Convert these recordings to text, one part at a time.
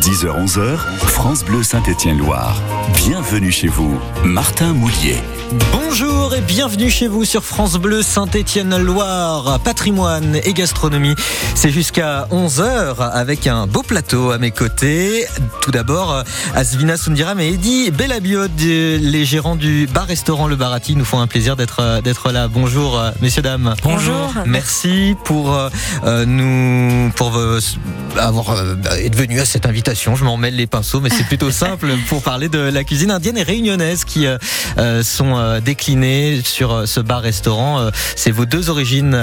10h-11h, France Bleu Saint-Étienne-Loire. Bienvenue chez vous, Martin Moulier. Bonjour et bienvenue chez vous sur France Bleu Saint-Étienne-Loire, patrimoine et gastronomie. C'est jusqu'à 11h avec un beau plateau à mes côtés. Tout d'abord, Asvina Sundiram et Eddy Bellabiot, les gérants du bar-restaurant Le Barati, nous font un plaisir d'être d'être là. Bonjour messieurs dames. Bonjour. Merci pour euh, nous pour euh, avoir euh, être venu à cette invitation. Je m'en mêle les pinceaux, mais c'est plutôt simple pour parler de la cuisine indienne et réunionnaise qui sont euh, décliné sur euh, ce bar-restaurant. Euh, c'est vos deux origines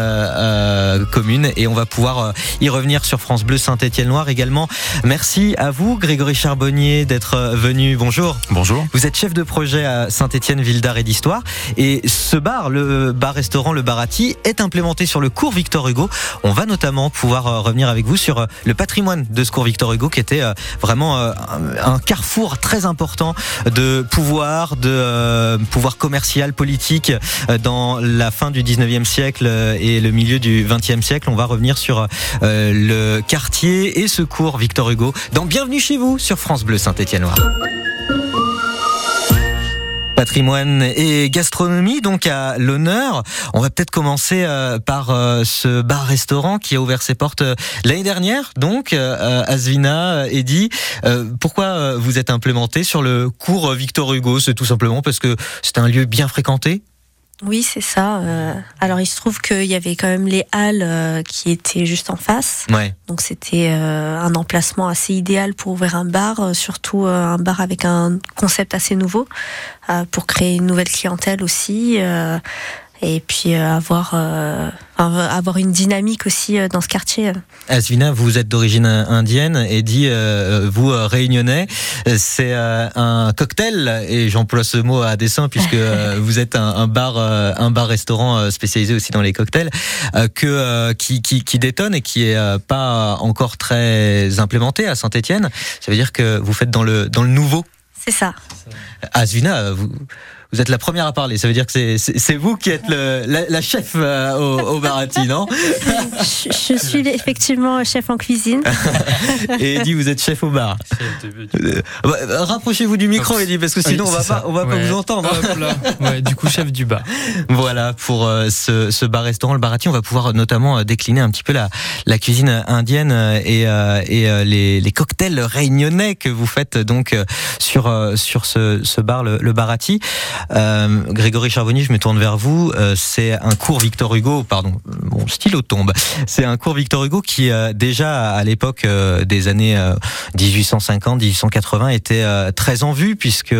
communes et on va pouvoir y revenir sur France Bleu Saint-Étienne-Loire également. Merci à vous, Grégory Charbonnier, d'être venu. Bonjour. Bonjour. Vous êtes chef de projet à Saint-Étienne, ville d'art et d'histoire. Et ce bar, le bar-restaurant Le Barati, est implémenté sur le cours Victor Hugo. On va notamment pouvoir revenir avec vous sur le patrimoine de ce cours Victor Hugo qui était vraiment un carrefour très important de pouvoir, de pouvoir commercial, politique euh, dans la fin du 19e siècle euh, et le milieu du 20e siècle. On va revenir sur euh, le quartier et ce cours Victor Hugo dans Bienvenue chez vous sur France Bleu Saint-Étienne-Loire patrimoine et gastronomie donc à l'honneur. On va peut-être commencer par ce bar-restaurant qui a ouvert ses portes l'année dernière. Donc Asvina, Eddy, pourquoi vous êtes implémenté sur le cours Victor Hugo? C'est tout simplement parce que c'est un lieu bien fréquenté? Oui, c'est ça. Euh, alors, il se trouve qu'il y avait quand même les halles euh, qui étaient juste en face. Ouais. Donc, c'était euh, un emplacement assez idéal pour ouvrir un bar, surtout un bar avec un concept assez nouveau, pour créer une nouvelle clientèle aussi et puis euh, avoir euh, avoir une dynamique aussi euh, dans ce quartier. Asvina, vous êtes d'origine indienne et dit vous réunionnais, c'est un cocktail et j'emploie ce mot à dessein puisque vous êtes un, bar un bar restaurant spécialisé aussi dans les cocktails que qui, qui, qui détonne et qui est pas encore très implémenté à Saint-Étienne. Ça veut dire que vous faites dans le dans le nouveau. C'est ça. Asvina, vous vous êtes la première à parler. Ça veut dire que c'est vous qui êtes le, la, chef euh, au, au, Barati, non? Je, suis effectivement chef en cuisine. Et Eddie, vous êtes chef au bar. Euh, bah, rapprochez-vous du micro, Eddie, parce que sinon on va pas, on va pas vous entendre. ouais, du coup, chef du bar. Voilà pour euh, ce, ce bar-restaurant, le Barati. On va pouvoir notamment décliner un petit peu la, la cuisine indienne et, et les, les, cocktails réunionnais que vous faites donc sur sur ce, ce bar, le, le Barati. Euh, Grégory Charbonnier, je me tourne vers vous. Euh, c'est un cours Victor Hugo, pardon, mon stylo tombe. C'est un cours Victor Hugo qui euh, déjà à l'époque des années 1850-1880 était très en vue puisque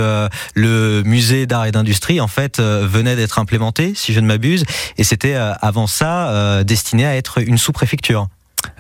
le musée d'art et d'industrie en fait venait d'être implémenté, si je ne m'abuse, et c'était avant ça destiné à être une sous-préfecture.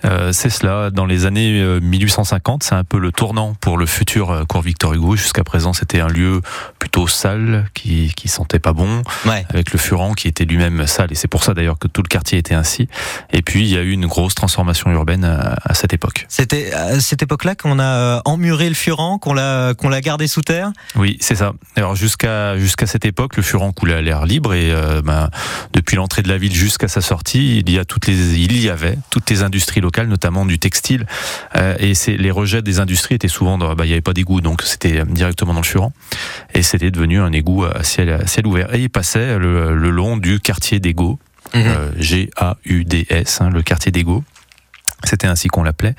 Euh, c'est cela. Dans les années 1850, euh, c'est un peu le tournant pour le futur euh, cours Victor Hugo. Jusqu'à présent, c'était un lieu plutôt sale, qui, qui sentait pas bon, avec le Furan qui était lui-même sale. Et c'est pour ça d'ailleurs que tout le quartier était ainsi. Et puis, il y a eu une grosse transformation urbaine à, cette époque. C'était à cette époque-là qu'on a emmuré le Furan, qu'on l'a qu'on l'a gardé sous terre? Oui, c'est ça. Alors jusqu'à jusqu'à cette époque, le Furan coulait à l'air libre et ben, depuis l'entrée de la ville jusqu'à sa sortie, il y a toutes les il y avait toutes les industries locales, notamment du textile. Euh, et c'est les rejets des industries étaient souvent, dans, bah, il n'y avait pas d'égout, donc c'était euh, directement dans le Furan. Et c'était devenu un égout à ciel, ciel ouvert. Et il passait le, long du quartier d'Ego, mhm. euh, G-A-U-D-S, hein, le quartier d'Ego. C'était ainsi qu'on l'appelait.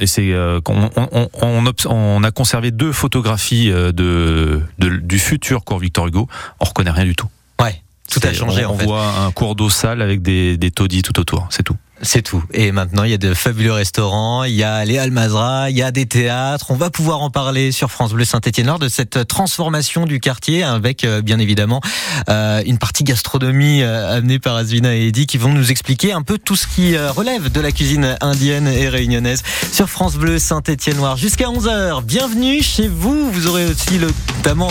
et c'est qu'on on, on, on, a conservé deux photographies de, du futur cours Victor Hugo. On reconnaît rien du tout. Ouais, tout a changé. On, en fait. voit un cours d'eau sale avec des, des taudis tout autour. C'est tout. C'est tout. Et maintenant, il y a de fabuleux restaurants, il y a les Almazra, il y a des théâtres. On va pouvoir en parler sur France Bleu Saint-Étienne-Nord de cette transformation du quartier avec, euh, bien évidemment, euh, une partie gastronomie euh, amenée par Asvina et Eddy qui vont nous expliquer un peu tout ce qui relève de la cuisine indienne et réunionnaise sur France Bleu Saint-Étienne-Noir jusqu'à 11h. Bienvenue chez vous. Vous aurez aussi notamment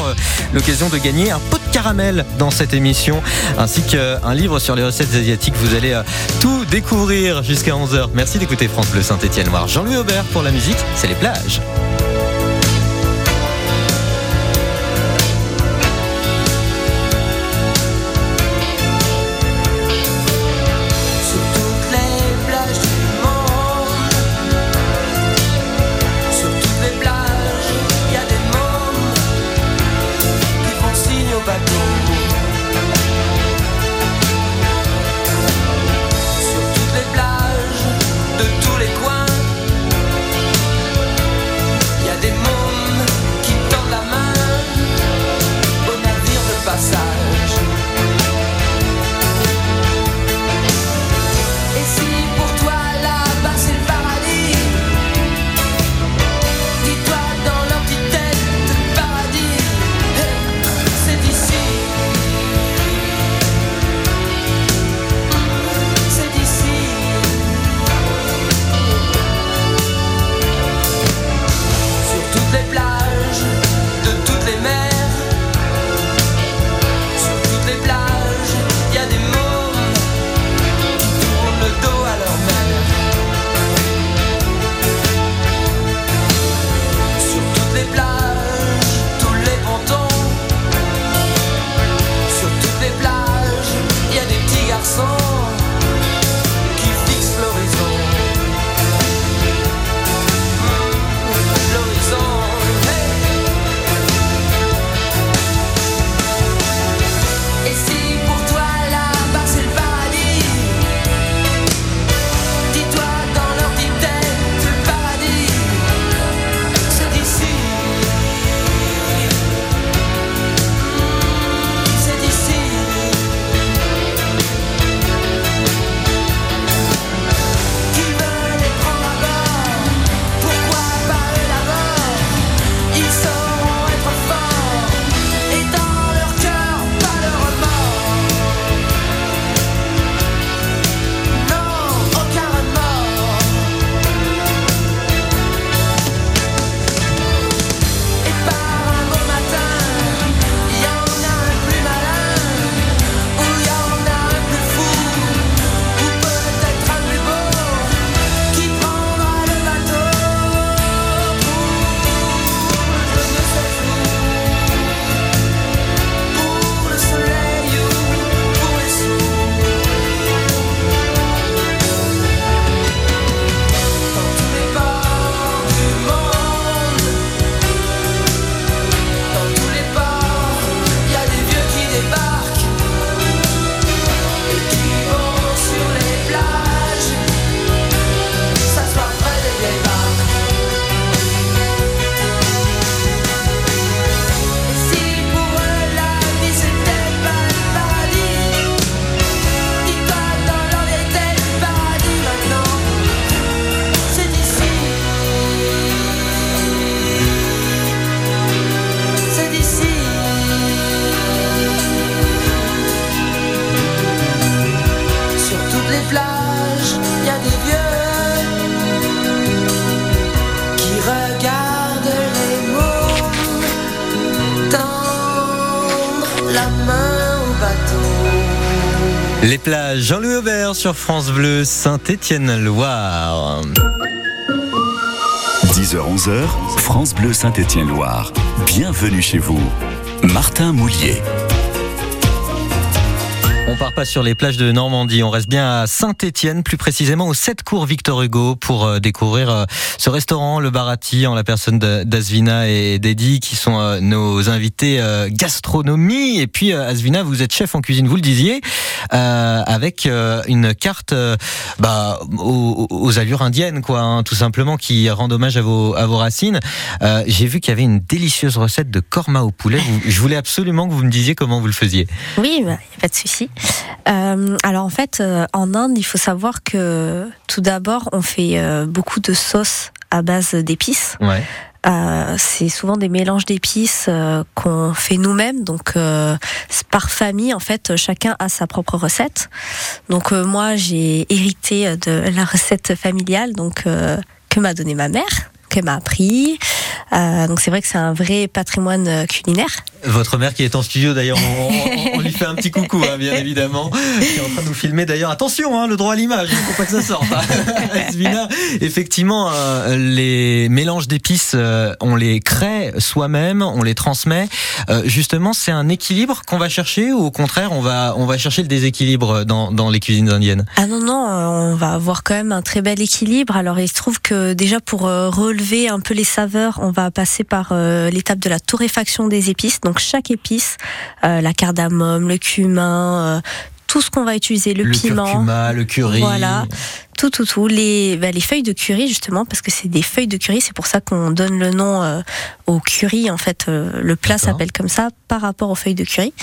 l'occasion de gagner un pot caramel dans cette émission ainsi qu'un livre sur les recettes asiatiques. Vous allez tout découvrir jusqu'à 11h. Merci d'écouter France Bleu Saint-Étienne-Noir. Jean-Louis Aubert pour la musique, c'est les plages. Sur France Bleu, Saint-Étienne-Loire. 10h-11h, France Bleu Saint-Étienne-Loire. Bienvenue chez vous. Martin Moulier. On part pas sur les plages de Normandie, on reste bien à Saint-Étienne, plus précisément au 7 cours Victor Hugo pour euh, découvrir euh, ce restaurant, le Barati, en la personne d'Asvina et d'Eddie qui sont euh, nos invités gastronomie. Et puis Asvina, vous êtes chef en cuisine, vous le disiez, avec une carte bah, aux, allures indiennes, quoi, hein, tout simplement, qui rend hommage à vos, racines. J'ai vu qu'il y avait une délicieuse recette de korma au poulet. je voulais absolument que vous me disiez comment vous le faisiez. Oui, bah, pas de souci. Euh, alors en fait, euh, en Inde, il faut savoir que tout d'abord, on fait euh, beaucoup de sauces à base d'épices. Ouais. c'est souvent des mélanges d'épices qu'on fait nous-mêmes, donc par famille en fait, chacun a sa propre recette. Donc moi j'ai hérité de la recette familiale, donc que m'a donné ma mère qu'elle m'a appris. Euh, donc c'est vrai que c'est un vrai patrimoine euh, culinaire. Votre mère qui est en studio d'ailleurs, on, lui fait un petit coucou hein, bien évidemment, qui est en train de nous filmer d'ailleurs. Attention, hein, le droit à l'image, il ne faut pas que ça sorte. Hein. effectivement, euh, les mélanges d'épices, on les crée soi-même, on les transmet. justement, c'est un équilibre qu'on va chercher ou au contraire, on va on va chercher le déséquilibre dans, dans les cuisines indiennes? Ah non non, on va avoir quand même un très bel équilibre. Alors il se trouve que déjà pour relever un peu les saveurs, on va passer par euh, l'étape de la torréfaction des épices. Donc chaque épice, euh, la cardamome, le cumin, euh, tout ce qu'on va utiliser, le, piment, le curry, voilà, tout, tout, tout, les, bah, les feuilles de curry justement, parce que c'est des feuilles de curry, c'est pour ça qu'on donne le nom au curry. En fait, le plat s'appelle comme ça par rapport aux feuilles de curry.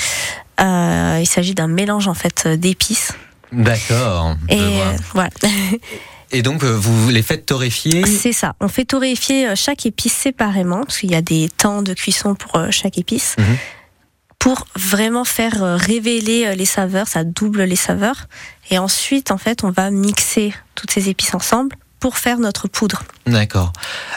il s'agit d'un mélange en fait d'épices. D'accord. Et voilà. Et donc, euh, vous les faites torréfier C'est ça. On fait torréfier euh, chaque épice séparément, parce qu'il y a des temps de cuisson pour euh, chaque épice, mhm. pour vraiment faire révéler les saveurs, ça double les saveurs. Et ensuite, en fait, on va mixer toutes ces épices ensemble pour faire notre poudre. D'accord.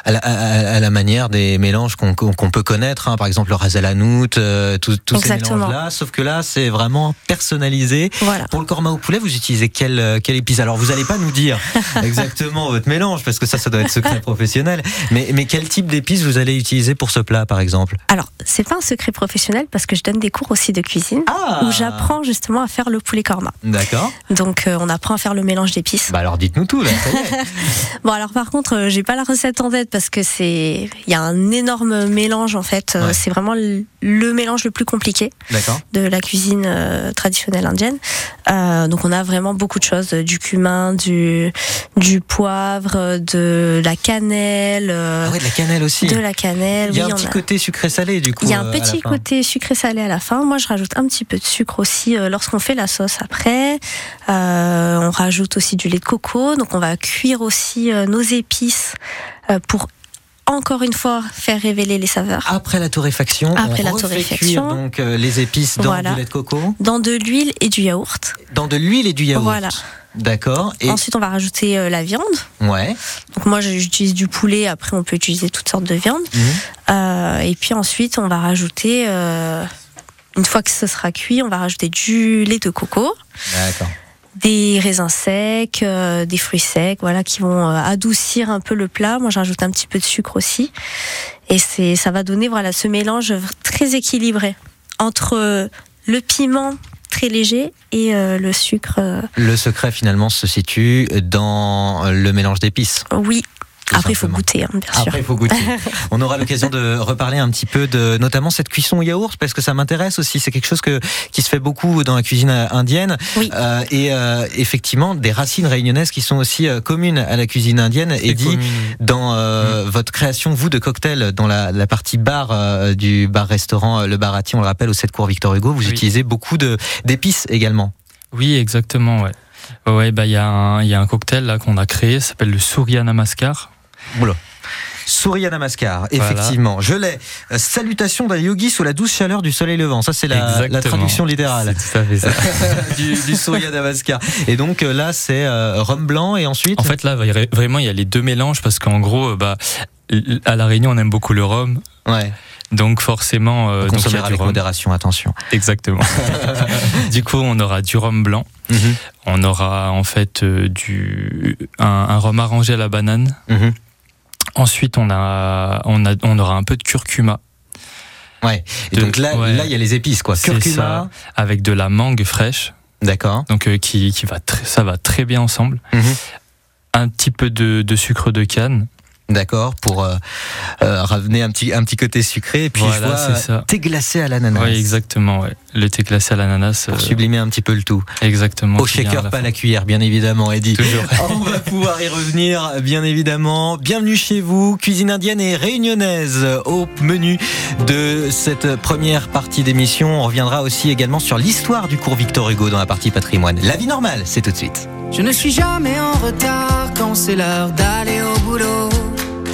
À, la- à- à la manière des mélanges qu'on peut connaître, hein, par exemple le ras el hanout, euh, tous ces mélanges-là, sauf que là, c'est vraiment personnalisé. Voilà. Pour le korma au poulet, vous utilisez quelle, euh, quelle épice? Alors, vous n'allez pas nous dire exactement votre mélange, parce que ça, ça doit être secret professionnel. Mais, mais quel type d'épices vous allez utiliser pour ce plat, par exemple? Alors, c'est pas un secret professionnel parce que je donne des cours aussi de cuisine Ah où j'apprends justement à faire le poulet korma. D'accord. Donc, euh, on apprend à faire le mélange d'épices. Bah alors, dites-nous tout, là. Bon, alors par contre, euh, j'ai pas la recette en tête parce que c'est, il y a un énorme mélange en fait. Euh, Ouais. C'est vraiment le, le mélange le plus compliqué de la cuisine euh, traditionnelle indienne. Euh, donc, on a vraiment beaucoup de choses, euh, du cumin, du du poivre, euh, de la cannelle, Ah ouais, de la cannelle aussi. de la cannelle. Il y a oui, un petit a- côté sucré-salé, du coup. Il y a un petit côté sucré-salé à la fin. Moi, je rajoute un petit peu de sucre aussi lorsqu'on fait la sauce après. Euh, on rajoute aussi du lait de coco. Donc, on va cuire aussi nos épices pour encore une fois faire révéler les saveurs. Après la torréfaction, Après on la refait torréfaction. cuire donc euh, les épices dans Voilà. du lait de coco, Dans de l'huile et du yaourt. dans de l'huile et du yaourt. Voilà. D'accord. Et Ensuite, on va rajouter euh, la viande. ouais. Donc, moi, j'utilise du poulet. Après, on peut utiliser toutes sortes de viande. Mhm. Euh, et puis ensuite, on va rajouter, une fois que ce sera cuit, on va rajouter du lait de coco. D'accord. Des raisins secs, euh, des fruits secs, voilà, qui vont euh, adoucir un peu le plat. Moi, j'ajoute un petit peu de sucre aussi, et c'est, ça va donner voilà ce mélange très équilibré entre euh, le piment très léger et euh, le sucre. Le secret finalement se situe dans le mélange d'épices. oui. Après, il faut goûter, hein, bien sûr. Après, il faut goûter. On aura l'occasion de reparler un petit peu de, notamment cette cuisson au yaourt, parce que ça m'intéresse aussi. C'est quelque chose que, qui se fait beaucoup dans la cuisine euh, indienne. Oui. Euh, et euh, effectivement, des racines réunionnaises qui sont aussi euh, communes à la cuisine indienne. Et dit dans euh, votre création, vous, de cocktail, dans la, la partie bar euh, du bar-restaurant Le Barati, on le rappelle, au 7 cours Victor Hugo, vous Oui. utilisez beaucoup d'épices également. Oui, exactement, ouais. Ouais, bah, il y, a un- il y a un cocktail là qu'on a créé, ça s'appelle le Surya Namaskar. Oula. Souria Namaskar, Voilà. effectivement. Je l'ai. Euh, Salutations d'un yogi sous la douce chaleur du soleil levant. Ça, c'est la, traduction littérale C'est tout à fait ça. du, du Souria Namaskar. Et donc euh, là, c'est euh, rhum blanc et ensuite? En fait, là, vra- vraiment, il y a les deux mélanges parce qu'en gros, euh, bah, à La Réunion, on aime beaucoup le rhum. ouais. Donc, forcément, euh, consommer avec rhum. modération, attention. Exactement. du coup, on aura du rhum blanc. Mhm. On aura en fait euh, du, un, un rhum arrangé à la banane. Mhm. Ensuite, on, a, on, a, on aura un peu de curcuma Ouais. Et De- donc là, ouais. là, il y a les épices, quoi. C'est Curcuma. ça. avec de la mangue fraîche. D'accord. Donc, euh, qui, qui va très, ça va très bien ensemble. Mhm. Un petit peu de, de sucre de canne. D'accord. Pour euh, euh, ramener un petit, un petit côté sucré. Et puis, Voilà, je vois c'est ça. euh, thé glacé à l'ananas. Oui, exactement. Ouais. Le thé glacé à l'ananas. Pour euh, sublimer un petit peu le tout. exactement. Au shaker, la pas à fin. la cuillère, bien évidemment, Eddie. Toujours. On va pouvoir y revenir, bien évidemment. Bienvenue chez vous, cuisine indienne et réunionnaise au menu de cette première partie d'émission. On reviendra aussi également sur l'histoire du cours Victor Hugo dans la partie patrimoine. La vie normale, c'est tout de suite. Je ne suis jamais en retard quand c'est l'heure d'aller au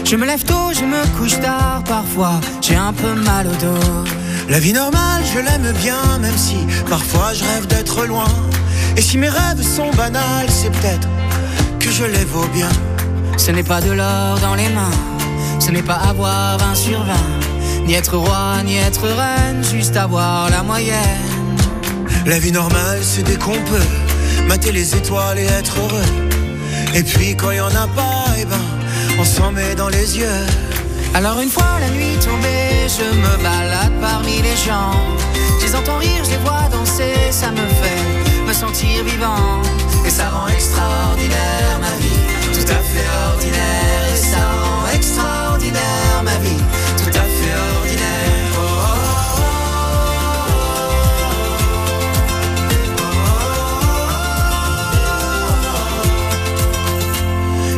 Je me lève tôt, je me couche tard, parfois j'ai un peu mal au dos. La vie normale, je l'aime bien, même si parfois je rêve d'être loin. Et si mes rêves sont banals, c'est peut-être que je les vaux bien. Ce n'est pas de l'or dans les mains, ce n'est pas avoir 20 sur 20, ni être roi, ni être reine, juste avoir la moyenne. La vie normale, c'est dès qu'on peut mater les étoiles et être heureux. Et puis quand il y en a pas, eh ben, on s'en met dans les yeux. Alors une fois la nuit tombée, je me balade parmi les gens. Je les entends rire, je les vois danser, ça me fait me sentir vivant. Et ça rend extraordinaire ma vie, tout à fait ordinaire.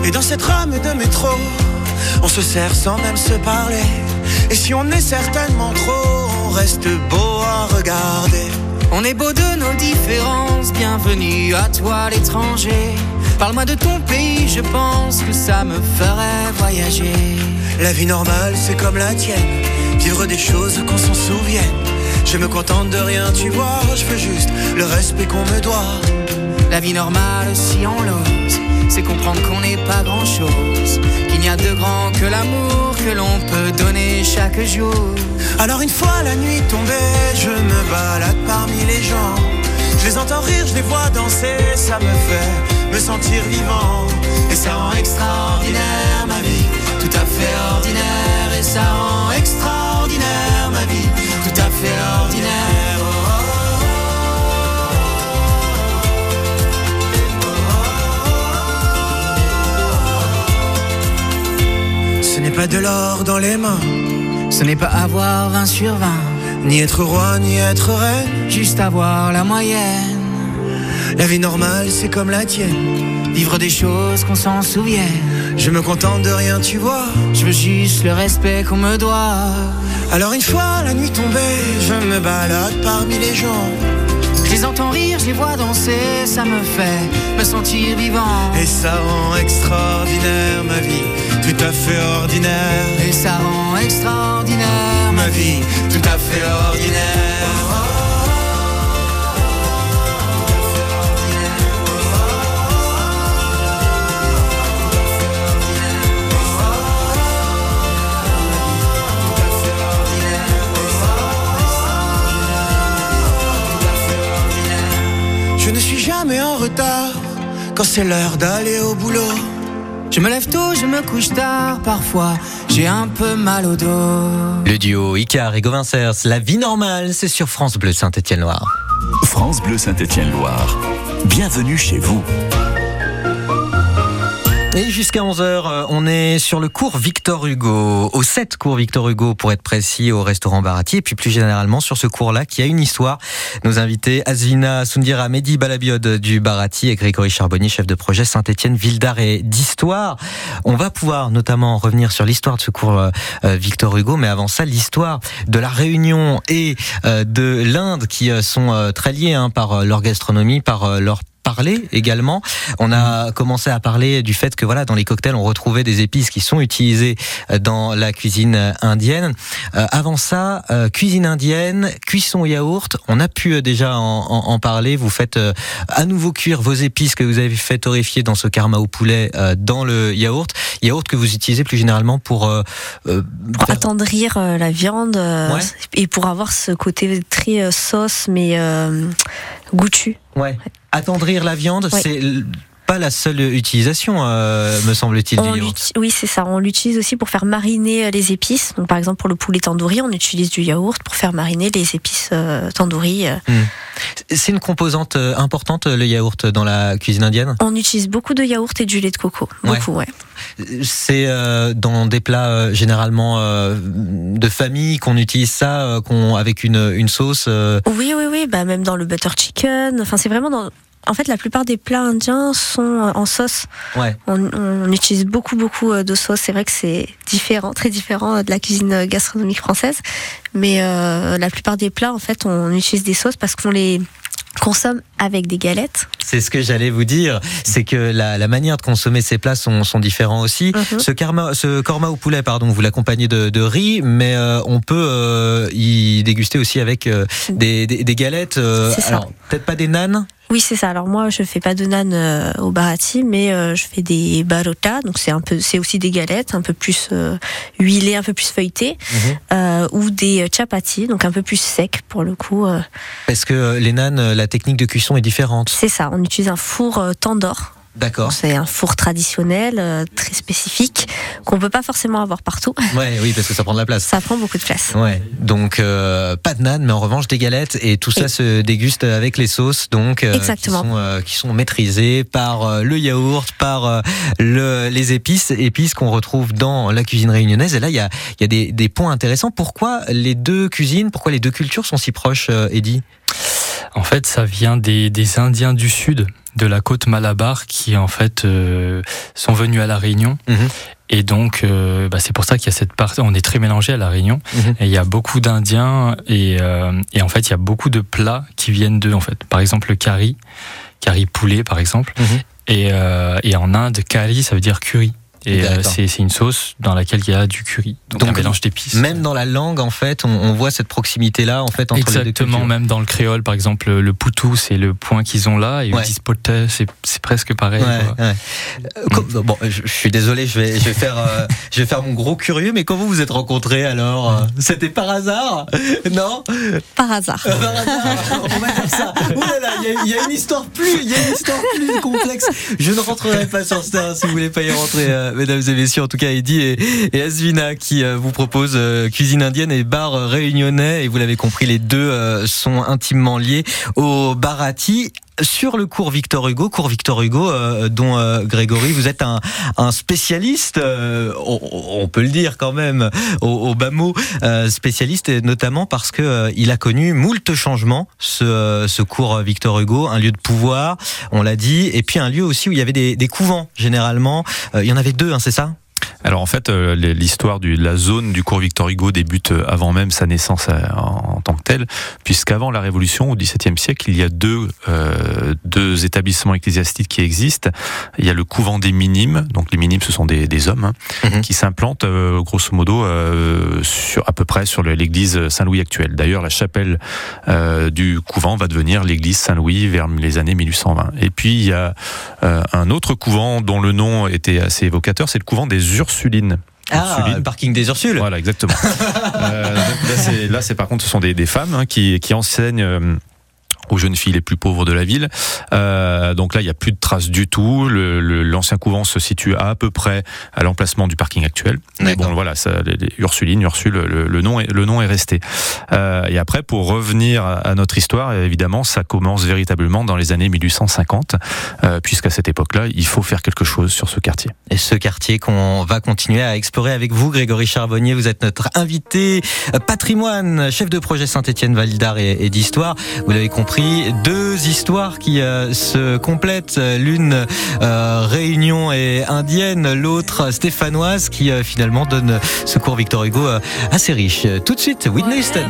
Et dans cette rame de métro, on se sert sans même se parler. Et si on est certainement trop, on reste beau à regarder. On est beau de nos différences, bienvenue à toi l'étranger. Parle-moi de ton pays, je pense que ça me ferait voyager. La vie normale, c'est comme la tienne. Vivre des choses qu'on s'en souvienne. Je me contente de rien, tu vois. Je veux juste le respect qu'on me doit. La vie normale, si on l'ose, c'est comprendre qu'on n'est pas grand chose. Qu'il n'y a de grand que l'amour que l'on peut donner chaque jour. Alors une fois la nuit tombée, je me balade parmi les gens. Je les entends rire, je les vois danser, ça me fait me sentir vivant. Et ça rend extraordinaire ma vie, tout à fait ordinaire. Et ça rend extraordinaire ma vie, tout à fait ordinaire. Ce n'est pas de l'or dans les mains, Ce n'est pas avoir 20 sur 20, ni être roi, ni être reine. juste avoir la moyenne. La vie normale, c'est comme la tienne. Vivre des choses qu'on s'en souvienne. Je me contente de rien, tu vois. Je veux juste le respect qu'on me doit. Alors une fois la nuit tombée, je me balade parmi les gens. Les entends rire, je les vois danser, ça me fait me sentir vivant. Et ça rend extraordinaire ma vie, tout à fait ordinaire. Et ça rend extraordinaire Ma vie, tout à fait ordinaire. Quand c'est l'heure d'aller au boulot. Je me lève tôt, je me couche tard, parfois j'ai un peu mal au dos. Le duo Icar et Govincers, la vie normale, c'est sur France Bleu Saint-Étienne-Loire. France Bleu Saint-Étienne-Loire. Bienvenue chez vous. Et jusqu'à 11h, on est sur le cours Victor Hugo, au 7 cours Victor Hugo pour être précis, au restaurant Barati, et puis plus généralement sur ce cours-là qui a une histoire. Nos invités, Asvina Sundira, Mehdi Balabiod du Barati et Grégory Charbonnier, chef de projet Saint-Étienne, ville d'art et d'histoire. On va pouvoir notamment revenir sur l'histoire de ce cours euh, Victor Hugo, mais avant ça, l'histoire de la Réunion et euh, de l'Inde qui euh, sont euh, très liés hein, par euh, leur gastronomie, par euh, leur parler également. On a commencé à parler du fait que voilà dans les cocktails on retrouvait des épices qui sont utilisées euh, dans la cuisine euh, indienne. Euh, avant ça, euh, cuisine indienne, cuisson yaourt. On a pu déjà en, en- en parler. Vous faites euh, à nouveau cuire vos épices que vous avez fait torréfier dans ce karma au poulet dans le yaourt. Yaourt que vous utilisez plus généralement pour Pour attendrir la viande Ouais. et pour avoir ce côté très sauce mais goûtu. ouais. Attendrir la viande. C'est pas la seule utilisation, euh, me semble-t-il, oui, c'est ça. On l'utilise aussi pour faire mariner euh, les épices. Donc, par exemple, pour le poulet tandoori, on utilise du yaourt pour faire mariner les épices euh, tandoori. euh. C'est une composante importante, le yaourt, dans la cuisine indienne? On utilise beaucoup de yaourt et du lait de coco. Beaucoup, ouais. C'est euh, dans des plats généralement de famille qu'on utilise ça qu'on, avec une, une sauce. Oui, oui, oui. Bah, même dans le butter chicken. Enfin, c'est vraiment dans. En fait, la plupart des plats indiens sont euh, en sauce. ouais. On, on utilise beaucoup, beaucoup euh, de sauce. C'est vrai que c'est différent, très différent euh, de la cuisine gastronomique française. Mais euh, la plupart des plats, en fait, on utilise des sauces parce qu'on les consomme avec des galettes. C'est ce que j'allais vous dire. C'est que la, la manière de consommer ces plats sont, sont différents aussi. Mhm. Ce, karma, ce korma au poulet, pardon, vous l'accompagnez de, de riz, mais euh, on peut euh, y déguster aussi avec euh, des, des, des galettes. alors, peut-être pas des nanes Oui, c'est ça. Alors moi, je fais pas de nan euh, au barati, mais euh, je fais des barotas. Donc c'est un peu, c'est aussi des galettes, un peu plus euh, huilées, un peu plus feuilletées, Mhm. euh, ou des chapatis, donc un peu plus secs pour le coup. euh. Parce que euh, les nanes, euh, la technique de cuisson est différente. c'est ça. On utilise un four euh, tandoor. D'accord. C'est un four traditionnel, euh, très spécifique, qu'on peut pas forcément avoir partout. Ouais, oui, parce que ça prend de la place. Ça prend beaucoup de place. Ouais, donc euh, pas de nan, mais en revanche des galettes et tout ça Et- se déguste avec les sauces, donc euh, Exactement. qui sont qui sont maîtrisées par le yaourt, par le, les épices, épices qu'on retrouve dans la cuisine réunionnaise. Et là, il y a il y a des, des points intéressants. Pourquoi les deux cuisines, pourquoi les deux cultures sont si proches, Eddy? En fait, ça vient des, des Indiens du sud, de la côte Malabar, qui en fait euh, sont venus à la Réunion. Mhm. Et donc, euh, bah, c'est pour ça qu'il y a cette partie. On est très mélangé à la Réunion. Mhm. Et il y a beaucoup d'Indiens et, euh, et en fait, il y a beaucoup de plats qui viennent d'eux. En fait, par exemple, le curry, curry poulet, par exemple. Mhm. Et, euh, et en Inde, curry, ça veut dire curry. Et euh, c'est une sauce dans laquelle il y a du curry. Donc, Donc, un mélange d'épices. Même dans la langue, en fait, on, on voit cette proximité-là, en fait, entre les deux Exactement, cultures. même dans le créole, par exemple, le poutou, c'est le point qu'ils ont là, et Ouais. potet, c'est presque pareil. Ouais, quoi. ouais. Euh, Bon, je, je suis désolé, je vais, je vais faire, euh, je vais faire mon gros curieux, mais comment vous vous êtes rencontrés alors euh, C'était par hasard Non? Par hasard. Par hasard, on va dire ça. Il y, a- il y a une histoire plus, il y a une histoire plus complexe. Je ne rentrerai pas sur terrain si vous voulez pas y rentrer, euh, mesdames et messieurs. En tout cas, Eddie et, et Asvina qui euh, vous proposent euh, cuisine indienne et bar réunionnais. Et vous l'avez compris, les deux euh, sont intimement liés au Barati. Sur le cours Victor Hugo, cours Victor Hugo, euh, dont euh, Grégory, vous êtes un, un spécialiste, euh, on, on peut le dire quand même, au, au bas mot, euh, spécialiste, notamment parce que euh, il a connu moult changements, ce, euh, ce cours Victor Hugo, un lieu de pouvoir, on l'a dit, et puis un lieu aussi où il y avait des, des couvents, généralement. Il y en avait deux, hein, c'est ça? Alors en fait, l'histoire de la zone du cours Victor Hugo débute avant même sa naissance en tant que telle, puisqu'avant la Révolution, au XVIIe siècle, il y a deux, euh, deux établissements ecclésiastiques qui existent. Il y a le couvent des minimes, donc les minimes ce sont des, des hommes, hein, Mhm. qui s'implantent euh, grosso modo euh, sur, à peu près sur l'église Saint-Louis actuelle. D'ailleurs, la chapelle du couvent va devenir l'église Saint-Louis vers les années 1820. Et puis il y a un autre couvent dont le nom était assez évocateur, c'est le couvent des Ursulines. Ah, le parking des Ursules. Voilà, exactement. Euh, là, c'est, là, c'est par contre, ce sont des, des femmes hein, qui, qui enseignent. Aux jeunes filles les plus pauvres de la ville. Euh, donc là, il n'y a plus de traces du tout. L'ancien couvent se situe à, à peu près à l'emplacement du parking actuel. Mais bon, voilà, ça, les, les Ursulines, Ursule, le, le nom est, le nom est resté. Euh, et après, pour revenir à, à notre histoire, évidemment, ça commence véritablement dans les années 1850, euh, puisqu'à cette époque-là, il faut faire quelque chose sur ce quartier. Et ce quartier qu'on va continuer à explorer avec vous, Grégory Charbonnier. Vous êtes notre invité euh, patrimoine, chef de projet Saint-Étienne Val d'Art et, et d'Histoire. Vous l'avez compris, deux histoires qui euh, se complètent. L'une euh, réunion et indienne, l'autre stéphanoise, qui euh, finalement donne ce cours Victor Hugo assez riche. Tout de suite, Whitney Houston.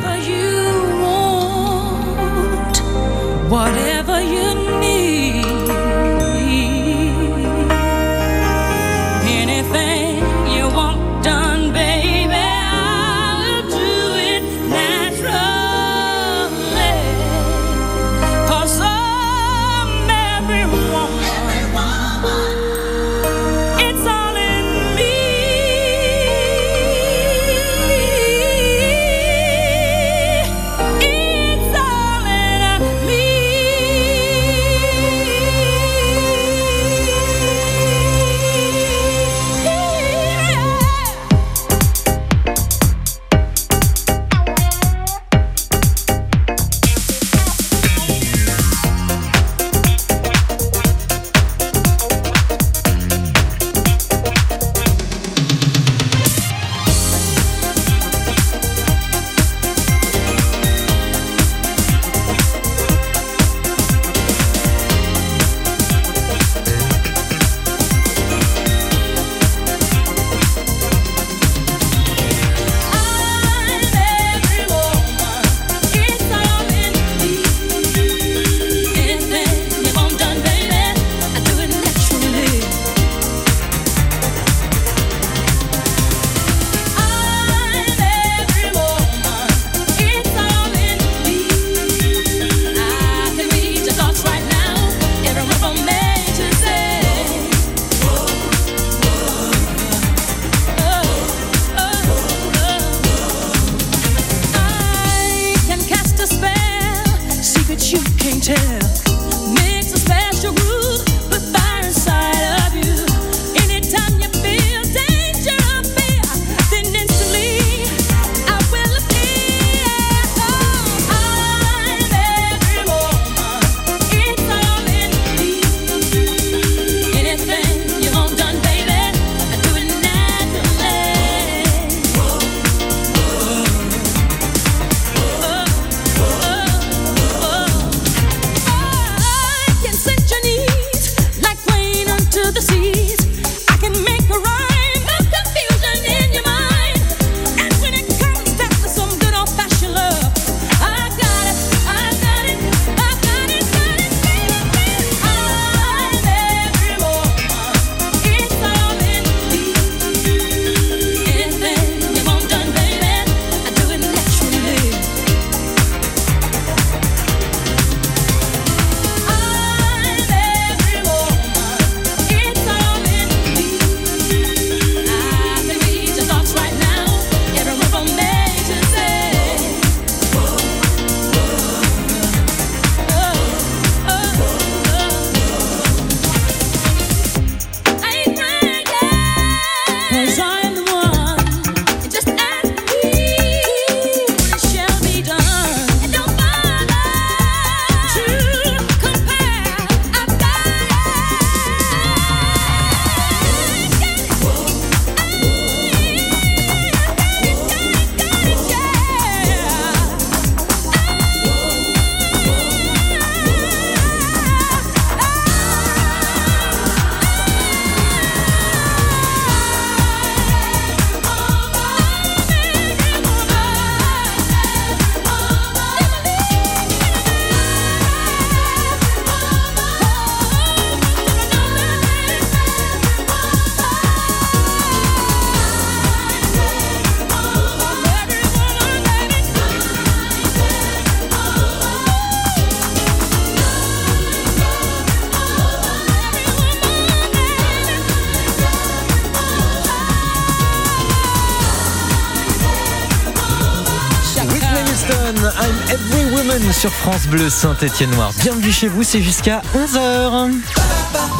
Bleu Saint-Étienne Noir. Bienvenue chez vous, c'est jusqu'à 11h.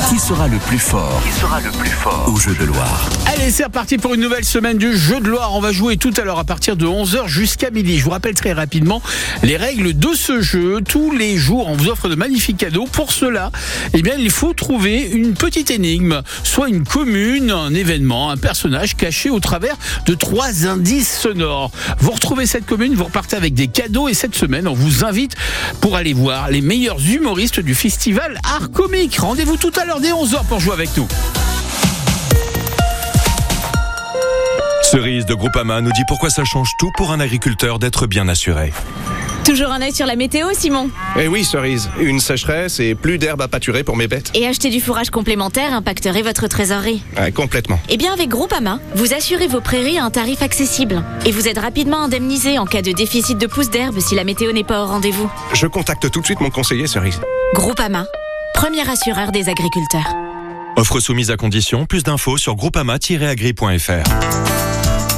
Qui sera le plus fort Qui sera le plus fort au jeu de Loire Allez, c'est reparti pour une nouvelle semaine du Jeu de Loire. On va jouer tout à l'heure à partir de 11h jusqu'à midi. Je vous rappelle très rapidement les règles de ce jeu. Tous les jours, on vous offre de magnifiques cadeaux. Pour cela, eh bien, il faut trouver une petite énigme, soit une commune, un événement, un personnage caché au travers de trois indices sonores. Vous retrouvez cette commune, vous repartez avec des cadeaux et cette semaine, on vous invite pour aller voir les meilleurs humoristes du festival Art Comique. Rendez-vous tout à l'heure dès 11h pour jouer avec nous. Cerise de Groupama nous dit pourquoi ça change tout pour un agriculteur d'être bien assuré. Toujours un œil sur la météo, Simon. Eh oui, Cerise, une sécheresse et plus d'herbe à pâturer pour mes bêtes. Et acheter du fourrage complémentaire impacterait votre trésorerie. Ouais, complètement. Eh bien, avec Groupama, vous assurez vos prairies à un tarif accessible. Et vous êtes rapidement indemnisé en cas de déficit de pousses d'herbe si la météo n'est pas au rendez-vous. Je contacte tout de suite mon conseiller, Cerise. Groupama, premier assureur des agriculteurs. Offre soumise à condition, plus d'infos sur groupama-agri.fr.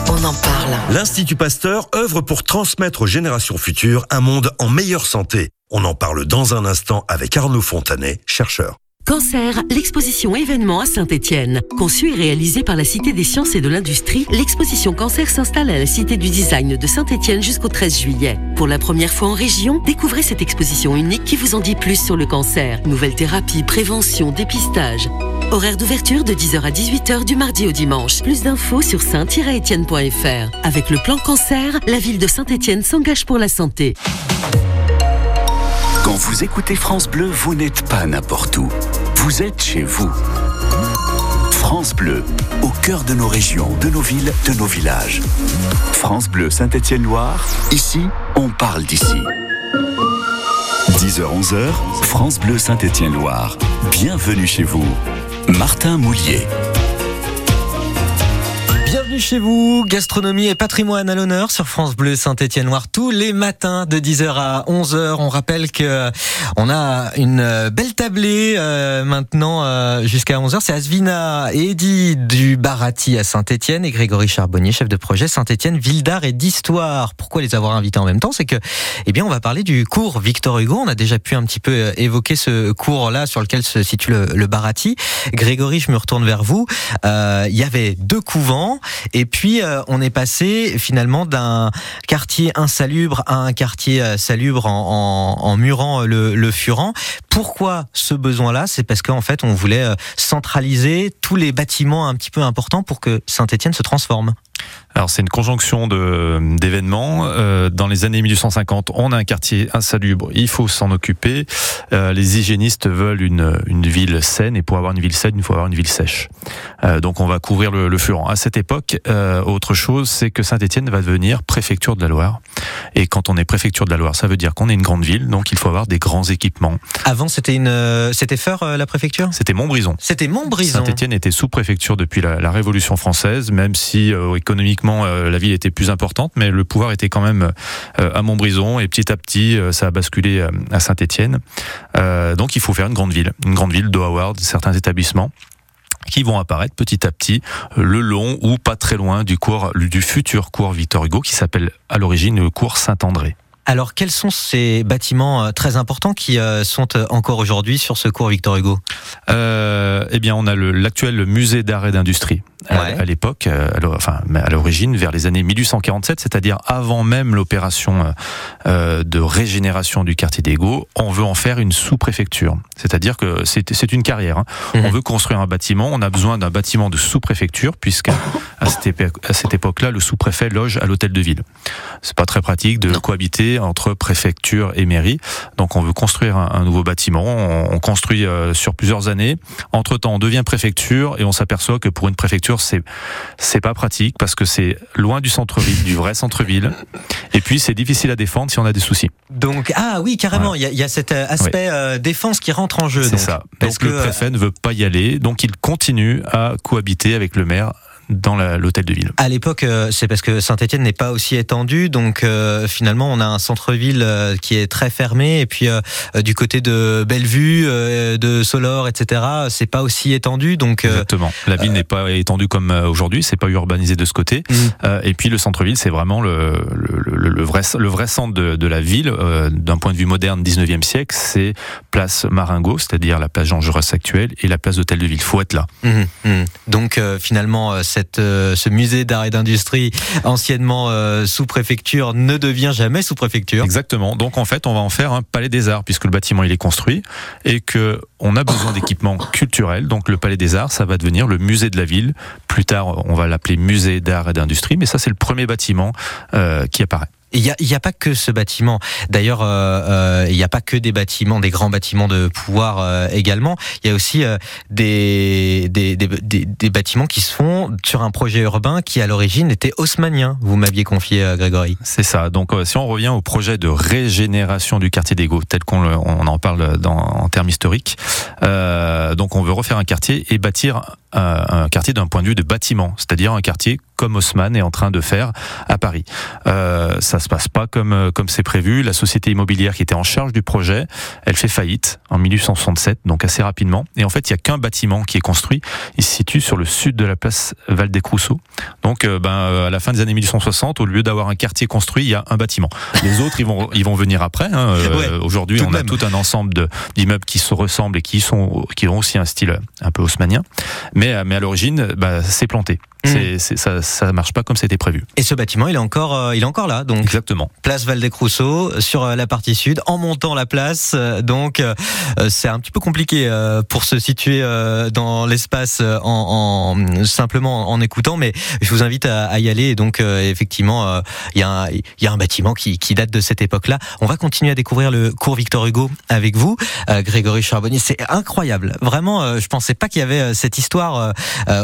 On en parle. L'Institut Pasteur œuvre pour transmettre aux générations futures un monde en meilleure santé. On en parle dans un instant avec Arnaud Fontanet, chercheur. Cancer, l'exposition événement à Saint-Étienne. Conçue et réalisée par la Cité des sciences et de l'industrie, l'exposition Cancer s'installe à la Cité du design de Saint-Étienne jusqu'au 13 juillet. Pour la première fois en région, découvrez cette exposition unique qui vous en dit plus sur le cancer. Nouvelles thérapies, prévention, dépistage. Horaire d'ouverture de 10h à 18h du mardi au dimanche. Plus d'infos sur saint-étienne.fr. Avec le plan cancer, la ville de Saint-Étienne s'engage pour la santé. Quand vous écoutez France Bleu, vous n'êtes pas n'importe où. Vous êtes chez vous. France Bleu, au cœur de nos régions, de nos villes, de nos villages. France Bleu Saint-Étienne-Loire, ici, on parle d'ici. 10h-11h, France Bleu Saint-Étienne-Loire. Bienvenue chez vous. Martin Moulier. Chez vous, gastronomie et patrimoine à l'honneur sur France Bleu Saint-Étienne Noir tous les matins de 10h à 11h. On rappelle que on a une belle tablée euh, maintenant euh, jusqu'à 11h. C'est Asvina Eddy du Barati à Saint-Étienne et Grégory Charbonnier, chef de projet Saint-Étienne Ville d'art et d'histoire. Pourquoi les avoir invités en même temps? C'est que eh bien on va parler du cours Victor Hugo. On a déjà pu un petit peu euh, évoquer ce cours là sur lequel se situe le, le Barati. Grégory, je me retourne vers vous. Euh, il y avait deux couvents et puis, euh, on est passé finalement d'un quartier insalubre à un quartier euh, salubre en, en, en murant le, le Furan. Pourquoi ce besoin-là? C'est parce qu'en fait, on voulait euh, centraliser tous les bâtiments un petit peu importants pour que Saint-Étienne se transforme. Alors c'est une conjonction de d'événements. Euh, dans les années 1850, on a un quartier insalubre, il faut s'en occuper. Euh, les hygiénistes veulent une, une ville saine et pour avoir une ville saine, il faut avoir une ville sèche. Euh, donc on va couvrir le, le Furan. À cette époque, autre chose, c'est que Saint-Étienne va devenir préfecture de la Loire. Et quand on est préfecture de la Loire, ça veut dire qu'on est une grande ville, donc il faut avoir des grands équipements. Avant, c'était une, c'était Feur la préfecture? C'était Montbrison. C'était Montbrison. Saint-Étienne était sous-préfecture depuis la, la Révolution française, même si euh, économiquement euh, la ville était plus importante, mais le pouvoir était quand même euh, à Montbrison et petit à petit euh, ça a basculé à Saint-Étienne. Donc il faut faire une grande ville, une grande ville de Howard, certains établissements qui vont apparaître petit à petit le long ou pas très loin du cours du futur cours Victor Hugo qui s'appelle à l'origine le cours Saint-André. Alors, quels sont ces bâtiments très importants qui sont encore aujourd'hui sur ce cours Victor Hugo? Euh, Eh bien, on a l'actuel musée d'art et d'industrie. À- Ouais. À, l'époque, euh, à enfin à l'origine, vers les années 1847, c'est-à-dire avant même l'opération euh, euh, de régénération du quartier d'Ego, on veut en faire une sous-préfecture. C'est-à-dire que c'est une carrière. hein. Mhm. On veut construire un bâtiment, on a besoin d'un bâtiment de sous-préfecture, puisqu'à à cette, époque- à cette époque-là, le sous-préfet loge à l'hôtel de ville. C'est pas très pratique de cohabiter entre préfecture et mairie. Donc on veut construire un, un nouveau bâtiment. On, on construit euh, sur plusieurs années. Entre temps, on devient préfecture et on s'aperçoit que pour une préfecture, c'est c'est pas pratique parce que c'est loin du centre-ville, du vrai centre-ville. Et puis c'est difficile à défendre si on a des soucis. Donc, ah oui, carrément, il y, a, il y a cet euh, aspect euh, défense qui rentre en jeu. C'est donc. ça. Parce Donc le que, euh, préfet ne veut pas y aller, donc il continue à cohabiter avec le maire dans l'hôtel de ville. À l'époque, euh, c'est parce que Saint-Étienne n'est pas aussi étendu, donc euh, finalement on a un centre-ville euh, qui est très fermé, et puis euh, du côté de Bellevue, euh, de Solor, etc., c'est pas aussi étendu, donc Exactement. La ville n'est pas étendue comme aujourd'hui, c'est pas urbanisé de ce côté. Mm. Et puis le centre-ville, c'est vraiment le, le, le- le, le vrai, le vrai centre de, de la ville, d'un point de vue moderne, 19e siècle, c'est place Maringo, c'est-à-dire la place Jean Jaurès actuelle, et la place d'Hôtel de Ville. Faut être là. Mhm, mhm. Donc finalement, euh, ce musée d'art et d'industrie, anciennement euh, sous-préfecture, ne devient jamais sous-préfecture. Exactement. Donc en fait, on va en faire un palais des arts puisque le bâtiment il est construit et que on a besoin d'équipements culturels. Donc le palais des arts, ça va devenir le musée de la ville. Plus tard, on va l'appeler musée d'art et d'industrie. Mais ça, c'est le premier bâtiment euh, qui apparaît. Il n'y a, y a pas que ce bâtiment. D'ailleurs, euh, euh, il n'y a pas que des bâtiments, des grands bâtiments de pouvoir euh, également. Il y a aussi euh, des, des, des, des- des bâtiments qui se font sur un projet urbain qui, à l'origine, était haussmanien. Vous m'aviez confié, euh, Grégory. C'est ça. Donc, euh, si on revient au projet de régénération du quartier d'Ego, tel qu'on on en parle dans, en termes historiques, euh, donc on veut refaire un quartier et bâtir un, un quartier d'un point de vue de bâtiment, c'est-à-dire un quartier comme Haussmann est en train de faire à Paris. Euh, ça se passe pas comme euh, comme c'est prévu. La société immobilière qui était en charge du projet, elle fait faillite en 1867, donc assez rapidement. Et en fait, il y a qu'un bâtiment qui est construit. Il se situe sur le sud de la place Val-des-Crousseaux. Donc, euh, ben, euh, à la fin des années 1860, au lieu d'avoir un quartier construit, il y a un bâtiment. Les autres, ils vont, ils vont venir après. hein. Euh, Ouais, Aujourd'hui, on a tout un ensemble d'immeubles qui se ressemblent et qui sont, qui ont aussi un style un peu haussmannien. Mais, euh, mais à l'origine, bah, c'est planté. Mm. C'est, ça, ça marche pas comme c'était prévu. Et ce bâtiment, il est encore, euh, il est encore là. Donc, Exactement. place Val-des-Crousseaux sur euh, la partie sud, en montant la place. Euh, Donc, c'est un petit peu compliqué pour se situer dans l'espace en, en- simplement en écoutant, mais je vous invite à, à y aller. Et donc, effectivement, il y, a un- il y a un bâtiment qui, qui date de cette époque-là. On va continuer à découvrir le cours Victor Hugo avec vous, Grégory Charbonnier. C'est incroyable. Vraiment, je pensais pas qu'il y avait cette histoire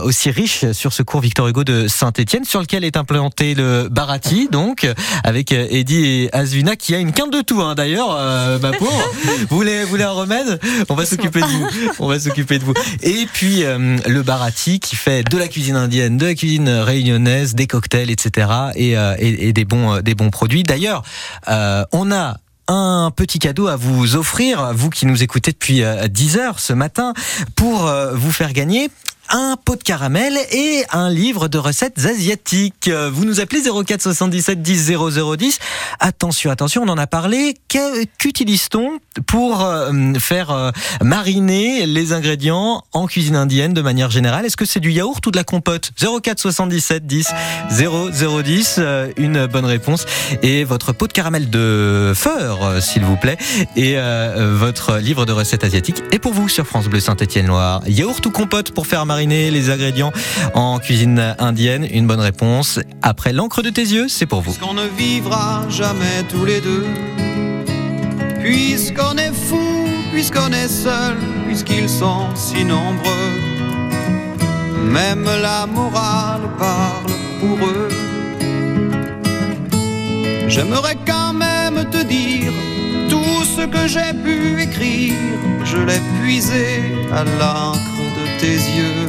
aussi riche sur ce cours Victor Hugo de Saint-Étienne, sur lequel est implanté le Barati, donc avec euh, Eddie et Azvina qui a une quinte de tout. Hein, D'ailleurs, euh, ma pauvre, vous voulez, vous voulez un remède? On va s'occuper de vous. On va s'occuper de vous. Et puis euh, le Barati qui fait de la cuisine indienne, de la cuisine réunionnaise, des cocktails, etc. Et, euh, et, et des bons, des bons produits. D'ailleurs, on a un petit cadeau à vous offrir, vous qui nous écoutez depuis euh, 10 heures ce matin, pour vous faire gagner un pot de caramel et un livre de recettes asiatiques. Vous nous appelez 04 77 10 0010. Attention, attention, on en a parlé. Qu'utilise-t-on pour euh, faire euh, mariner les ingrédients en cuisine indienne de manière générale? Est-ce que c'est du yaourt ou de la compote? 04 77 10 0010. euh, Une bonne réponse. Et votre pot de caramel de feur, euh, s'il vous plaît. Et votre livre de recettes asiatiques est pour vous sur France Bleu Saint-Étienne-Loire. Yaourt ou compote pour faire mariner les ingrédients en cuisine indienne Une bonne réponse. Après l'encre de tes yeux, c'est pour vous. Puisqu'on ne vivra jamais tous les deux. Puisqu'on est fou, puisqu'on est seul, puisqu'ils sont si nombreux. Même la morale parle pour eux. J'aimerais quand même te dire tout ce que j'ai pu écrire. Je l'ai puisé à l'encre tes yeux.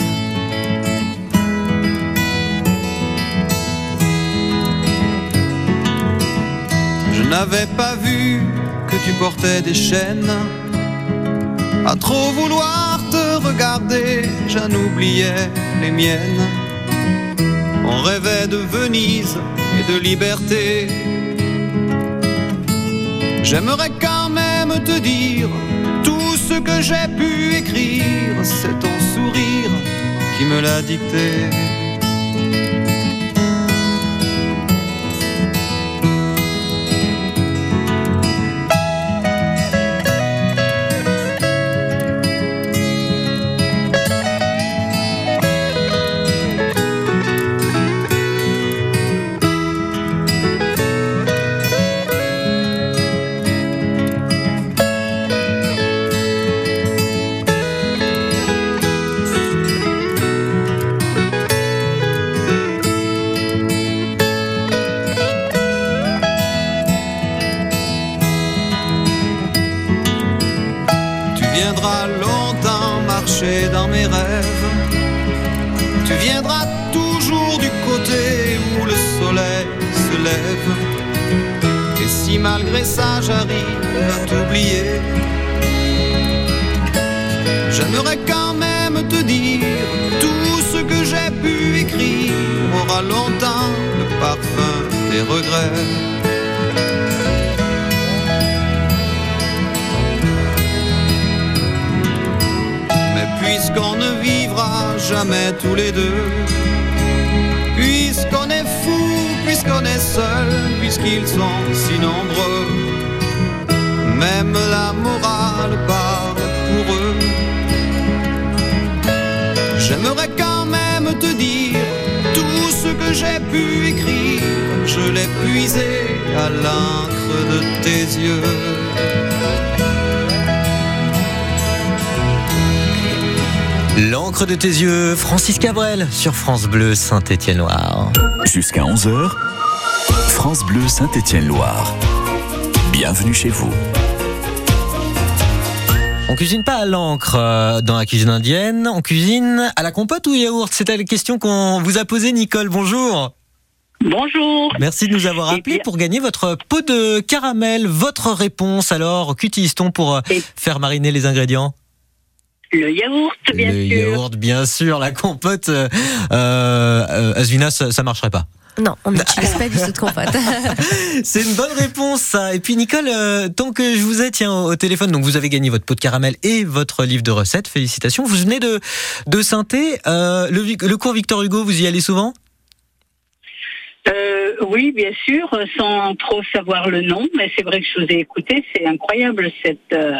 Je n'avais pas vu que tu portais des chaînes. À trop vouloir te regarder, j'en oubliais les miennes. On rêvait de Venise et de liberté. J'aimerais quand même te dire ce que j'ai pu écrire. C'est ton sourire qui me l'a dicté. Viendras longtemps marcher dans mes rêves. Tu viendras toujours du côté où le soleil se lève. Et si malgré ça j'arrive à t'oublier, j'aimerais quand même te dire tout ce que j'ai pu écrire aura longtemps le parfum des regrets. Jamais tous les deux. Puisqu'on est fou, puisqu'on est seul, puisqu'ils sont si nombreux, même la morale parle pour eux. J'aimerais quand même te dire tout ce que j'ai pu écrire, je l'ai puisé à l'encre de tes yeux. L'encre de tes yeux, Francis Cabrel sur France Bleu Saint-Étienne-Loire. Jusqu'à 11h, France Bleu Saint-Étienne-Loire. Bienvenue chez vous. On cuisine pas à l'encre euh, dans la cuisine indienne, on cuisine à la compote ou yaourt? C'était la question qu'on vous a posée, Nicole. Bonjour. Bonjour. Merci de nous avoir appelé pour gagner votre pot de caramel. Votre réponse alors, qu'utilise-t-on pour euh, faire mariner les ingrédients? Le yaourt, bien Le sûr. yaourt, bien sûr. La compote, euh, euh, Asvina, ça, ça marcherait pas. Non, on n'utilise pas du tout de compote. C'est une bonne réponse, ça. Et puis, Nicole, euh, tant que je vous ai, tiens, au, téléphone, donc vous avez gagné votre pot de caramel et votre livre de recettes. Félicitations. Vous venez de, de Sainté. Euh, le, le cours Victor Hugo, vous y allez souvent? Euh, oui, bien sûr, sans trop savoir le nom, mais c'est vrai que je vous ai écouté. C'est incroyable cette euh,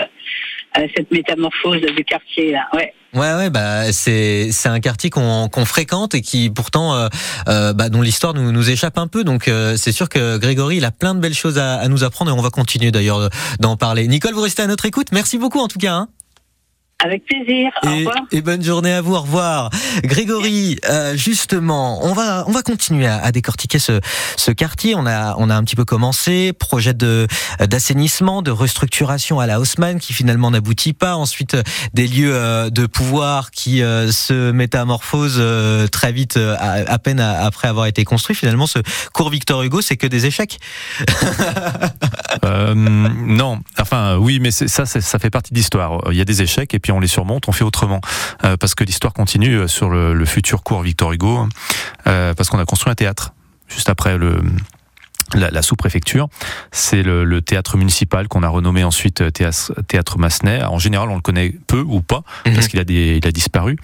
cette métamorphose du quartier là. Ouais. Ouais, ouais, bah c'est c'est un quartier qu'on qu'on fréquente et qui pourtant euh, euh, bah, dont l'histoire nous nous échappe un peu. Donc euh, c'est sûr que Grégory il a plein de belles choses à, à nous apprendre et on va continuer d'ailleurs d'en parler. Nicole, vous restez à notre écoute. Merci beaucoup en tout cas. hein. Avec plaisir. Au Et, revoir. et bonne journée à vous. Au revoir. Grégory, euh, justement, on va on va continuer à, à décortiquer ce ce quartier. On a on a un petit peu commencé projet de d'assainissement, de restructuration à la Haussmann qui finalement n'aboutit pas. Ensuite des lieux euh, de pouvoir qui euh, se métamorphosent euh, très vite euh, à, à peine à- après avoir été construit. Finalement, ce cours Victor Hugo, c'est que des échecs. Euh, non, enfin oui, mais c'est- ça, c'est- ça fait partie de l'histoire. Il y a des échecs et puis on les surmonte, on fait autrement, Euh, parce que l'histoire continue euh, sur le, futur cours Victor Hugo, euh, parce qu'on a construit un théâtre juste après le la, la sous-préfecture, c'est le, le théâtre municipal qu'on a renommé ensuite euh, théâtre, théâtre Massenet. En général, on le connaît peu ou pas parce qu'il a des, il a disparu.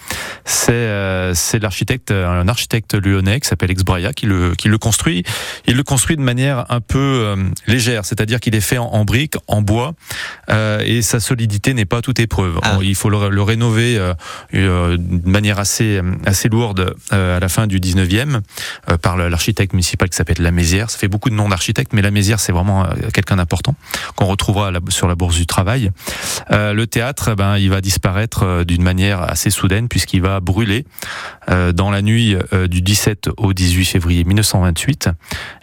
C'est euh, l'architecte, un architecte lyonnais qui s'appelle Exbraya qui le qui le construit. Il le construit de manière un peu euh, légère, c'est-à-dire qu'il est fait en, en briques, en bois, euh, et sa solidité n'est pas à toute épreuve. On- Il faut le, le rénover euh, euh, de manière assez assez lourde euh, à la fin du 19e euh, par l'architecte municipal qui s'appelle La Mézière. Ça fait beaucoup de noms d'architectes, mais La Mézière c'est vraiment euh, quelqu'un d'important qu'on retrouvera sur la bourse du travail. Euh, le théâtre, ben, il va disparaître euh, d'une manière assez soudaine puisqu'il va brûler dans la nuit du 17 au 18 février 1928.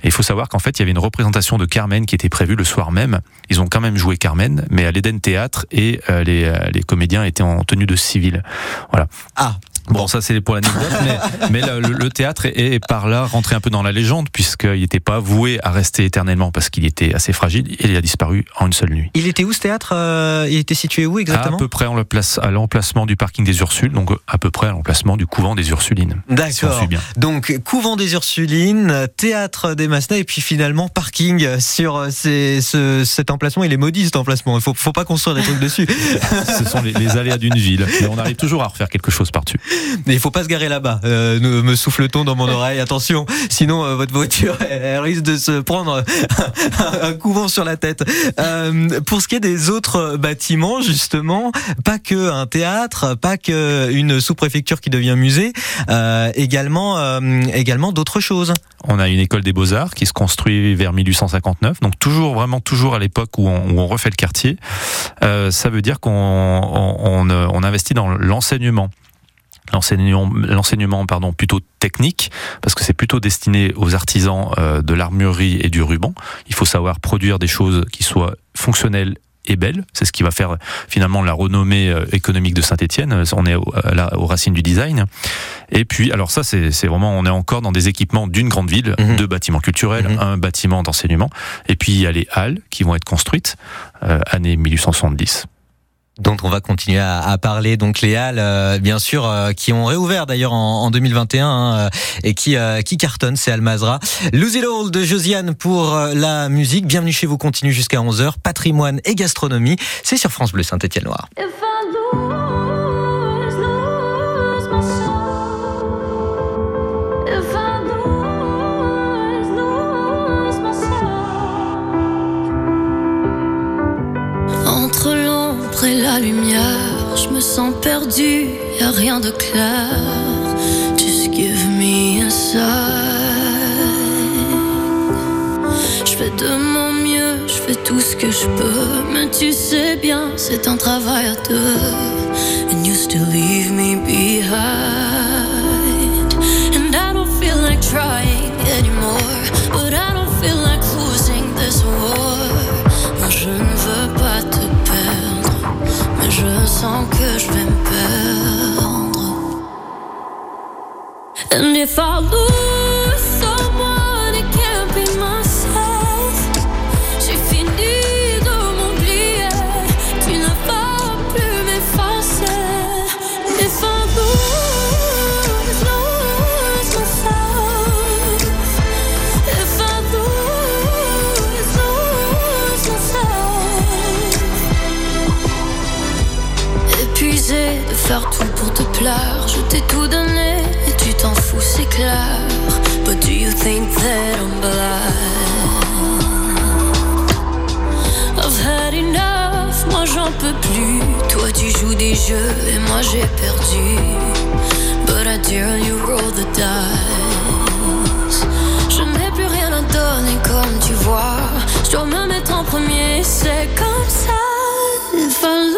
Et il faut savoir qu'en fait, il y avait une représentation de Carmen qui était prévue le soir même. Ils ont quand même joué Carmen, mais à l'Eden Théâtre et les, les comédiens étaient en tenue de civil. Voilà. Ah. Bon, ça c'est pour l'anecdote, mais, mais le, théâtre est, est par là rentré un peu dans la légende puisqu'il n'était pas voué à rester éternellement parce qu'il était assez fragile et il a disparu en une seule nuit. Il était où ce théâtre euh, Il était situé où exactement À peu près en le place, à l'emplacement du parking des Ursules, donc à peu près à l'emplacement du couvent des Ursulines. Si D'accord. bien. Donc couvent des Ursulines, théâtre des Massenas et puis finalement parking sur euh, ces- ce, cet emplacement. Il est maudit cet emplacement. Il faut, faut pas construire des trucs dessus. Ce sont les, les aléas d'une ville. Mais on arrive toujours à refaire quelque chose par-dessus. Mais il faut pas se garer là-bas. Euh, me souffle-t-on dans mon oreille. Attention, sinon euh, votre voiture elle, elle risque de se prendre un, couvent sur la tête. Euh, pour ce qui est des autres bâtiments, justement, pas que un théâtre, pas que une sous-préfecture qui devient musée, euh, également, euh, également d'autres choses. On a une école des beaux-arts qui se construit vers 1859, donc toujours vraiment toujours à l'époque où on, où on refait le quartier. Euh, ça veut dire qu'on on, on, on investit dans l'enseignement. L'enseignement, l'enseignement pardon, plutôt technique, parce que c'est plutôt destiné aux artisans euh, de l'armurerie et du ruban. Il faut savoir produire des choses qui soient fonctionnelles et belles. C'est ce qui va faire finalement la renommée euh, économique de Saint-Étienne. On est au- à la- aux racines du design. Et puis, alors ça, c'est c'est vraiment, on est encore dans des équipements d'une grande ville, deux bâtiments culturels, un bâtiment d'enseignement, et puis il y a les halles qui vont être construites, euh, année 1870. Dont on va continuer à, parler. Donc les halles, euh, bien sûr, euh, qui ont réouvert d'ailleurs en, en 2021 hein, euh, et qui qui cartonnent, c'est Almazra. Lose It All de Josiane pour la musique. Bienvenue chez vous, continue jusqu'à 11h. Patrimoine et gastronomie, c'est sur France Bleu Saint-Étienne-Loire. Je me sens perdu, y a rien de clair. Just give me a sign. Je fais de mon mieux, je fais tout ce que je peux. Mais tu sais bien, c'est un travail à deux. And you still leave me behind. Sens que je vais me perdre. And if I lose je t'ai tout donné et tu t'en fous, c'est clair. But do you think that I'm blind? I've had enough, moi j'en peux plus. Toi tu joues des jeux et moi j'ai perdu. But I dare you roll the dice. Je n'ai plus rien à donner comme tu vois. Je dois me mettre en premier, c'est comme ça. If I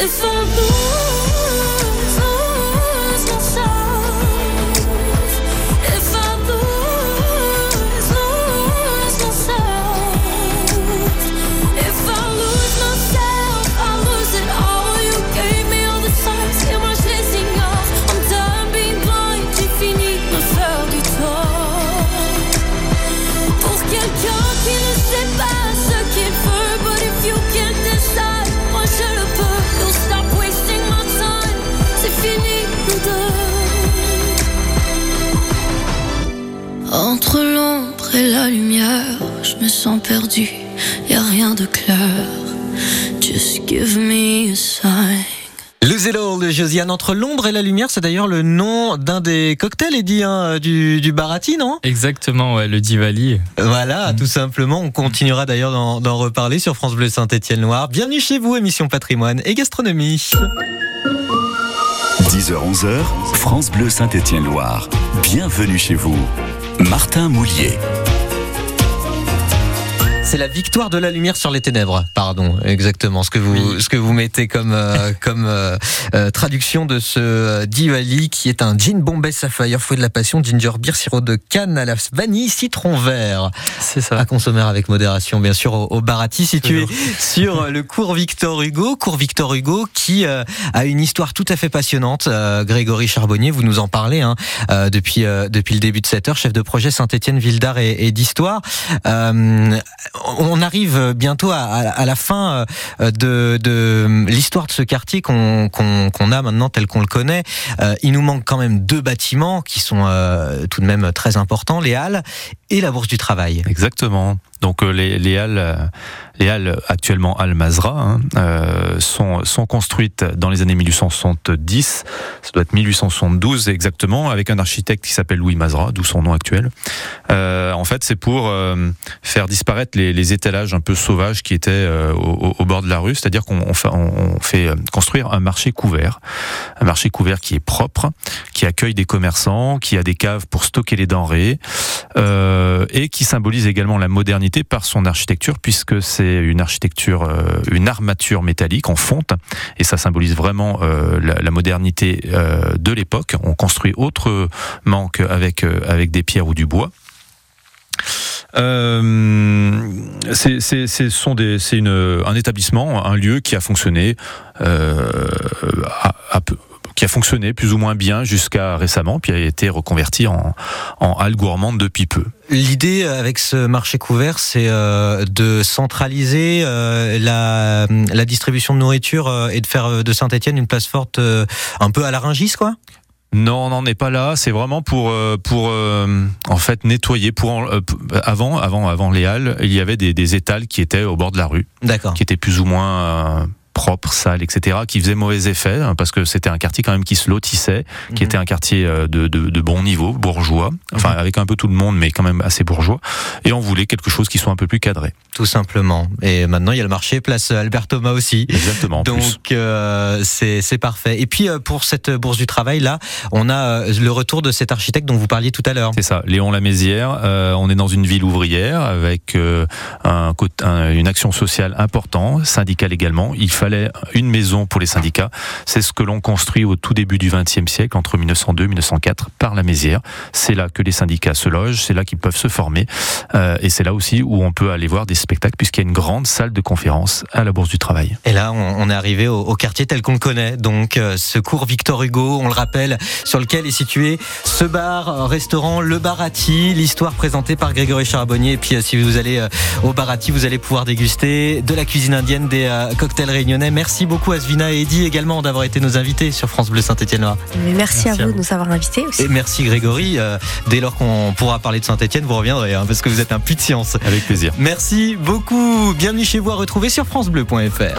If I la lumière, je me sens perdu, y a rien de clair. Just give me a sign. Lose It All de Josiane entre l'ombre et la lumière, c'est d'ailleurs le nom d'un des cocktails, Eddie, hein, du, du Barati, non? Exactement, ouais, le Divali. Voilà, tout simplement. On continuera d'ailleurs d'en reparler sur France Bleu Saint-Étienne-Loire. Bienvenue chez vous, émission patrimoine et gastronomie. 10h-11h, France Bleu Saint-Étienne-Loire. Bienvenue chez vous. Martin Moulier. C'est la victoire de la lumière sur les ténèbres. Pardon, exactement. Ce que vous, ce que vous mettez comme, euh, comme euh, euh, traduction de ce euh, Diwali qui est un gin Bombay Sapphire, fouet de la passion, ginger beer, sirop de canne à la vanille, citron vert. C'est ça. À consommer avec modération, bien sûr, au, au Barati, situé sur le cours Victor Hugo. Cours Victor Hugo qui euh, a une histoire tout à fait passionnante. Euh, Grégory Charbonnier, vous nous en parlez hein, euh, depuis, euh, depuis le début de cette heure, chef de projet Saint-Étienne Ville d'Art et, et d'Histoire. On arrive bientôt à, la fin euh, de, l'histoire de ce quartier qu'on a maintenant tel qu'on le connaît. Euh, il nous manque quand même deux bâtiments qui sont euh, tout de même très importants, les Halles et la Bourse du Travail. Exactement. Donc euh, les, les halles, euh, les halles actuellement Al Mazra hein, euh, sont, sont construites dans les années 1870, ça doit être 1872 exactement, avec un architecte qui s'appelle Louis Mazra, d'où son nom actuel. En fait, c'est pour faire disparaître les, étalages un peu sauvages qui étaient au, bord de la rue, c'est-à-dire qu'on on fait, fait construire un marché couvert, un marché couvert qui est propre, qui accueille des commerçants, qui a des caves pour stocker les denrées, et qui symbolise également la modernité par son architecture, puisque c'est une architecture, euh, une armature métallique en fonte, et ça symbolise vraiment euh, la, modernité euh, de l'époque. On construit autrement qu'avec avec des pierres ou du bois. C'est un établissement, un lieu qui a fonctionné à peu- qui a fonctionné plus ou moins bien jusqu'à récemment, puis a été reconverti en, en halle gourmande depuis peu. L'idée avec ce marché couvert, c'est euh, de centraliser euh, la, la distribution de nourriture euh, et de faire de Saint-Etienne une place forte un peu à la Rungis, quoi? Non, on n'en est pas là. C'est vraiment pour pour en fait nettoyer. Pour avant avant avant les halles, il y avait des, des étals qui étaient au bord de la rue, D'accord. qui étaient plus ou moins propres, sales, etc., qui faisaient mauvais effet hein, parce que c'était un quartier quand même qui se lotissait, qui Mhm. était un quartier euh, de, de, de bon niveau, bourgeois, enfin avec un peu tout le monde, mais quand même assez bourgeois. Et on voulait quelque chose qui soit un peu plus cadré. Tout simplement. Et maintenant, il y a le marché place Albert Thomas aussi. Exactement. Donc euh, c'est parfait. Et puis euh, pour cette bourse du travail là, on a euh, le retour de cet architecte dont vous parliez tout à l'heure. C'est ça, Léon Lamézière. Euh, on est dans une ville ouvrière avec euh, un, côté- un- une action sociale importante, syndicale également. Il fallait une maison pour les syndicats. C'est ce que l'on construit au tout début du XXe siècle, entre 1902 et 1904, par la Mézière. C'est là que les syndicats se logent, c'est là qu'ils peuvent se former, euh, et c'est là aussi où on peut aller voir des spectacles, puisqu'il y a une grande salle de conférence à la Bourse du Travail. Et là, on, est arrivé au, quartier tel qu'on le connaît. Donc, euh, ce cours Victor Hugo, on le rappelle, sur lequel est situé ce bar, euh, restaurant Le Barati. L'histoire présentée par Grégory Charbonnier. Et puis, euh, si vous allez au Barati, vous allez pouvoir déguster de la cuisine indienne, des cocktails réunionnais. Merci beaucoup à Svina et Eddy également d'avoir été nos invités sur France Bleu Saint-Étienne. Mais merci, Merci à vous. de nous avoir invités aussi. Et merci Grégory. Euh, dès lors qu'on pourra parler de Saint-Étienne, vous reviendrez, hein, parce que vous êtes un puits de science. Avec plaisir. Merci beaucoup. Bienvenue chez vous à retrouver sur FranceBleu.fr.